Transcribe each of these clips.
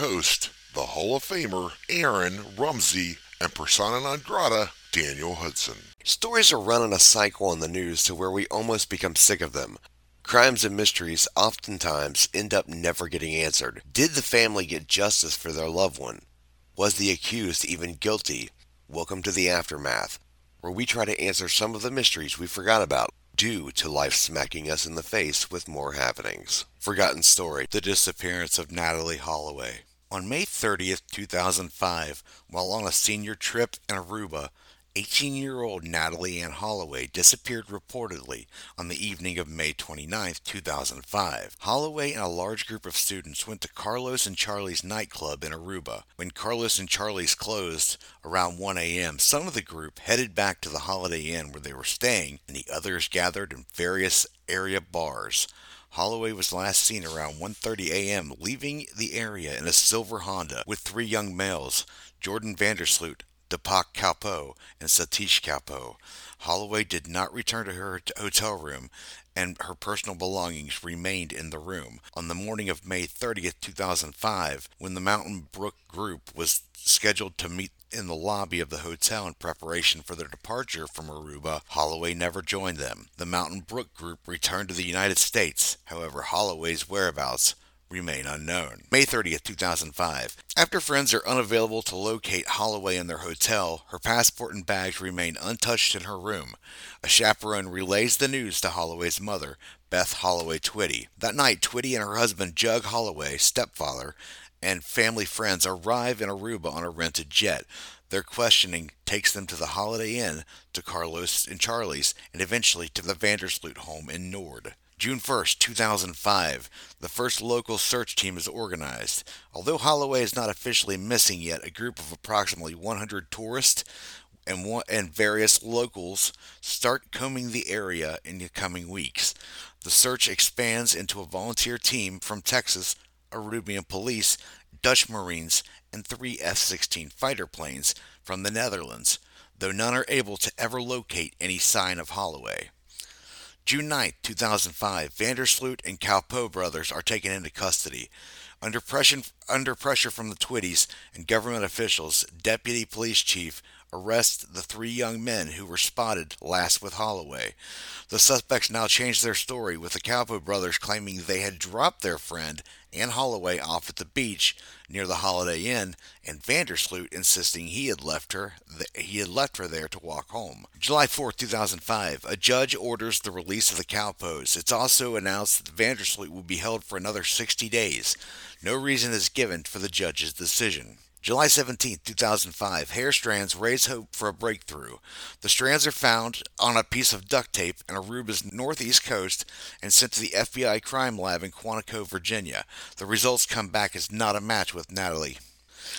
Hall of Famer Aaron Rumsey and persona non grata Daniel Hudson. Stories are running a cycle in the news to where we almost become sick of them. Crimes and mysteries oftentimes end up never getting answered. Did the family get justice for their loved one? Was the accused even guilty? Welcome to the Aftermath, where we try to answer some of the mysteries we forgot about due to life smacking us in the face with more happenings. Forgotten Story The Disappearance of Natalee Holloway. On May 30th, 2005, while on a senior trip in Aruba, 18 year old Natalee Ann Holloway disappeared reportedly on the evening of May 29, 2005. Holloway and a large group of students went to Carlos and Charlie's nightclub in Aruba. When Carlos and Charlie's closed around 1 a.m., some of the group headed back to the Holiday Inn where they were staying, and the others gathered in various area bars. Holloway was last seen around 1:30 a.m. leaving the area in a silver Honda with three young males, Jordan van der Sloot, Deepak Kalpoe, and Satish Kalpoe. Holloway did not return to her hotel room and her personal belongings remained in the room. On the morning of May 30th, 2005, when the Mountain Brook group was scheduled to meet in the lobby of the hotel in preparation for their departure from Aruba, Holloway never joined them. The Mountain Brook group returned to the United States. However, Holloway's whereabouts remain unknown. May 30th, 2005. After friends are unavailable to locate Holloway in their hotel, her passport and bags remain untouched in her room. A chaperone relays the news to Holloway's mother, Beth Holloway Twitty. That night, Twitty and her husband, Jug Holloway, stepfather, and family friends arrive in Aruba on a rented jet. Their questioning takes them to the Holiday Inn, to Carlos and Charlie's, and eventually to the van der Sloot home in Noord. June 1st, 2005, the first local search team is organized. Although Holloway is not officially missing yet, a group of approximately 100 tourists and, one, and various locals start combing the area in the coming weeks. The search expands into a volunteer team from Texas, Arubian police, Dutch Marines, and three F 16 fighter planes from the Netherlands, though none are able to ever locate any sign of Holloway. June 9, 2005, van der Sloot and Kalpoe brothers are taken into custody. Under pressure, under pressure from the Twitties and government officials, Deputy Police Chief arrests the three young men who were spotted last with Holloway. The suspects now changed their story, with the Kalpoe brothers claiming they had dropped their friend and Holloway off at the beach near the Holiday Inn, and van der Sloot insisting he had left her he had left her there to walk home. July 4, 2005, a judge orders the release of the Kalpoes. It's also announced that Vandersloot will be held for another 60 days. No reason is given for the judge's decision. July 17, 2005, hair strands raise hope for a breakthrough. The strands are found on a piece of duct tape in Aruba's northeast coast and sent to the FBI crime lab in Quantico, Virginia. The results come back as not a match with Natalee.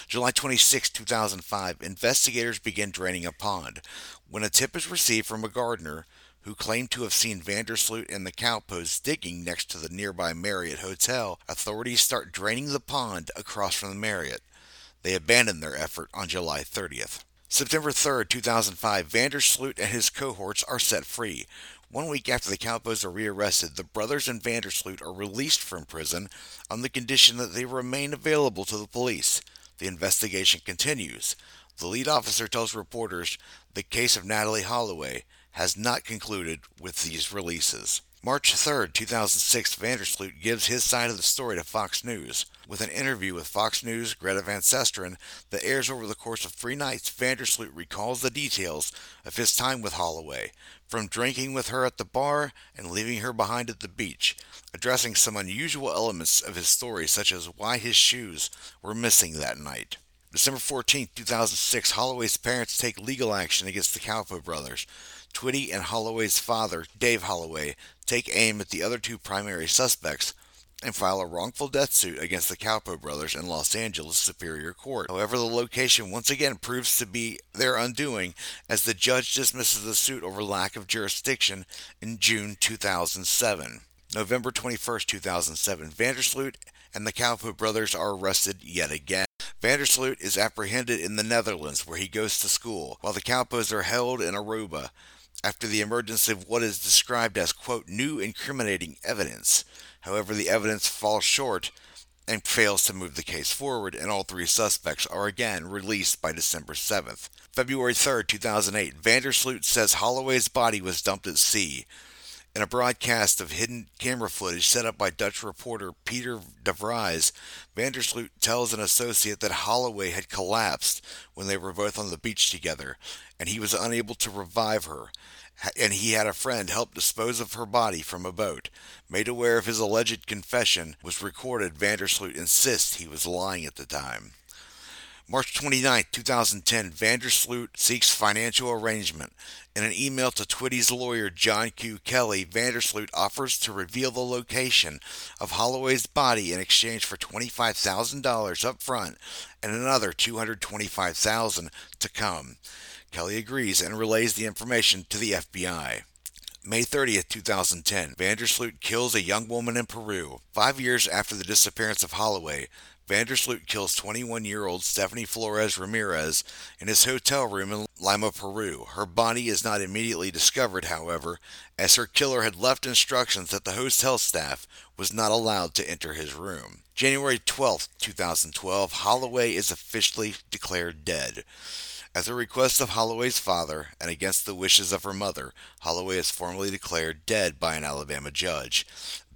July 26, 2005, investigators begin draining a pond. When a tip is received from a gardener who claimed to have seen van der Sloot and the Kalpoes digging next to the nearby Marriott Hotel, authorities start draining the pond across from the Marriott. They abandoned their effort on July 30th. September 3, 2005, van der Sloot and his cohorts are set free. One week after the Kalpoes are rearrested, the brothers and van der Sloot are released from prison on the condition that they remain available to the police. The investigation continues. The lead officer tells reporters the case of Natalee Holloway has not concluded with these releases. March 3, 2006, van der Sloot gives his side of the story to Fox News. With an interview with Fox News' Greta Van Susteren that airs over the course of three nights, van der Sloot recalls the details of his time with Holloway, from drinking with her at the bar and leaving her behind at the beach, addressing some unusual elements of his story, such as why his shoes were missing that night. December 14, 2006, Holloway's parents take legal action against the Kalpoe brothers. Twitty and Holloway's father, Dave Holloway, take aim at the other two primary suspects and file a wrongful death suit against the Kalpoe brothers in Los Angeles Superior Court. However, the location once again proves to be their undoing as the judge dismisses the suit over lack of jurisdiction in June 2007. November 21, 2007, van der Sloot and the Kalpoe brothers are arrested yet again. Van der Sloot is apprehended in the Netherlands, where he goes to school, while the Kalpoes are held in Aruba after the emergence of what is described as, quote, new incriminating evidence. However, the evidence falls short and fails to move the case forward, and all three suspects are again released by December 7th. February 3rd, 2008, van der Sloot says Holloway's body was dumped at sea. In a broadcast of hidden camera footage set up by Dutch reporter Peter de Vries, van der Sloot tells an associate that Holloway had collapsed when they were both on the beach together, and he was unable to revive her, and he had a friend help dispose of her body from a boat. Made aware of his alleged confession was recorded, van der Sloot insists he was lying at the time. March 29, 2010, van der Sloot seeks financial arrangement. In an email to Twitty's lawyer, John Q. Kelly, van der Sloot offers to reveal the location of Holloway's body in exchange for $25,000 up front and another $225,000 to come. Kelly agrees and relays the information to the FBI. May 30th, 2010, van der Sloot kills a young woman in Peru. Five years after the disappearance of Holloway, van der Sloot kills 21 year old Stephanie Flores Ramirez in his hotel room in Lima, Peru. Her body is not immediately discovered, however, as her killer had left instructions that the hotel staff was not allowed to enter his room. January 12, 2012, Holloway is officially declared dead. At the request of Holloway's father and against the wishes of her mother, Holloway is formally declared dead by an Alabama judge.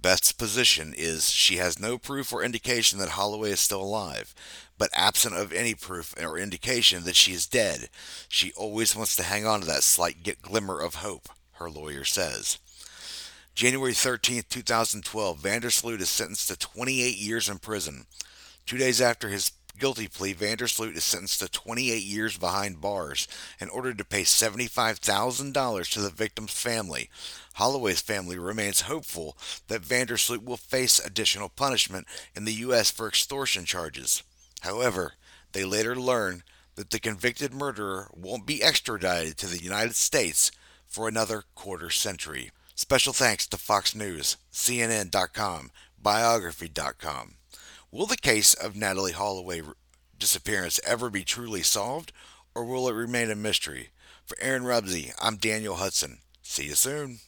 Beth's position is she has no proof or indication that Holloway is still alive, but absent of any proof or indication that she is dead, she always wants to hang on to that slight glimmer of hope, her lawyer says. January 13, 2012, van der Sloot is sentenced to 28 years in prison. Two days after his guilty plea, van der Sloot is sentenced to 28 years behind bars and ordered to pay $75,000 to the victim's family. Holloway's family remains hopeful that van der Sloot will face additional punishment in the U.S. for extortion charges. However, they later learn that the convicted murderer won't be extradited to the United States for another quarter century. Special thanks to Fox News, CNN.com, Biography.com. Will the case of Natalee Holloway disappearance ever be truly solved, or will it remain a mystery? For Aaron Rubsey, I'm Daniel Hudson. See you soon.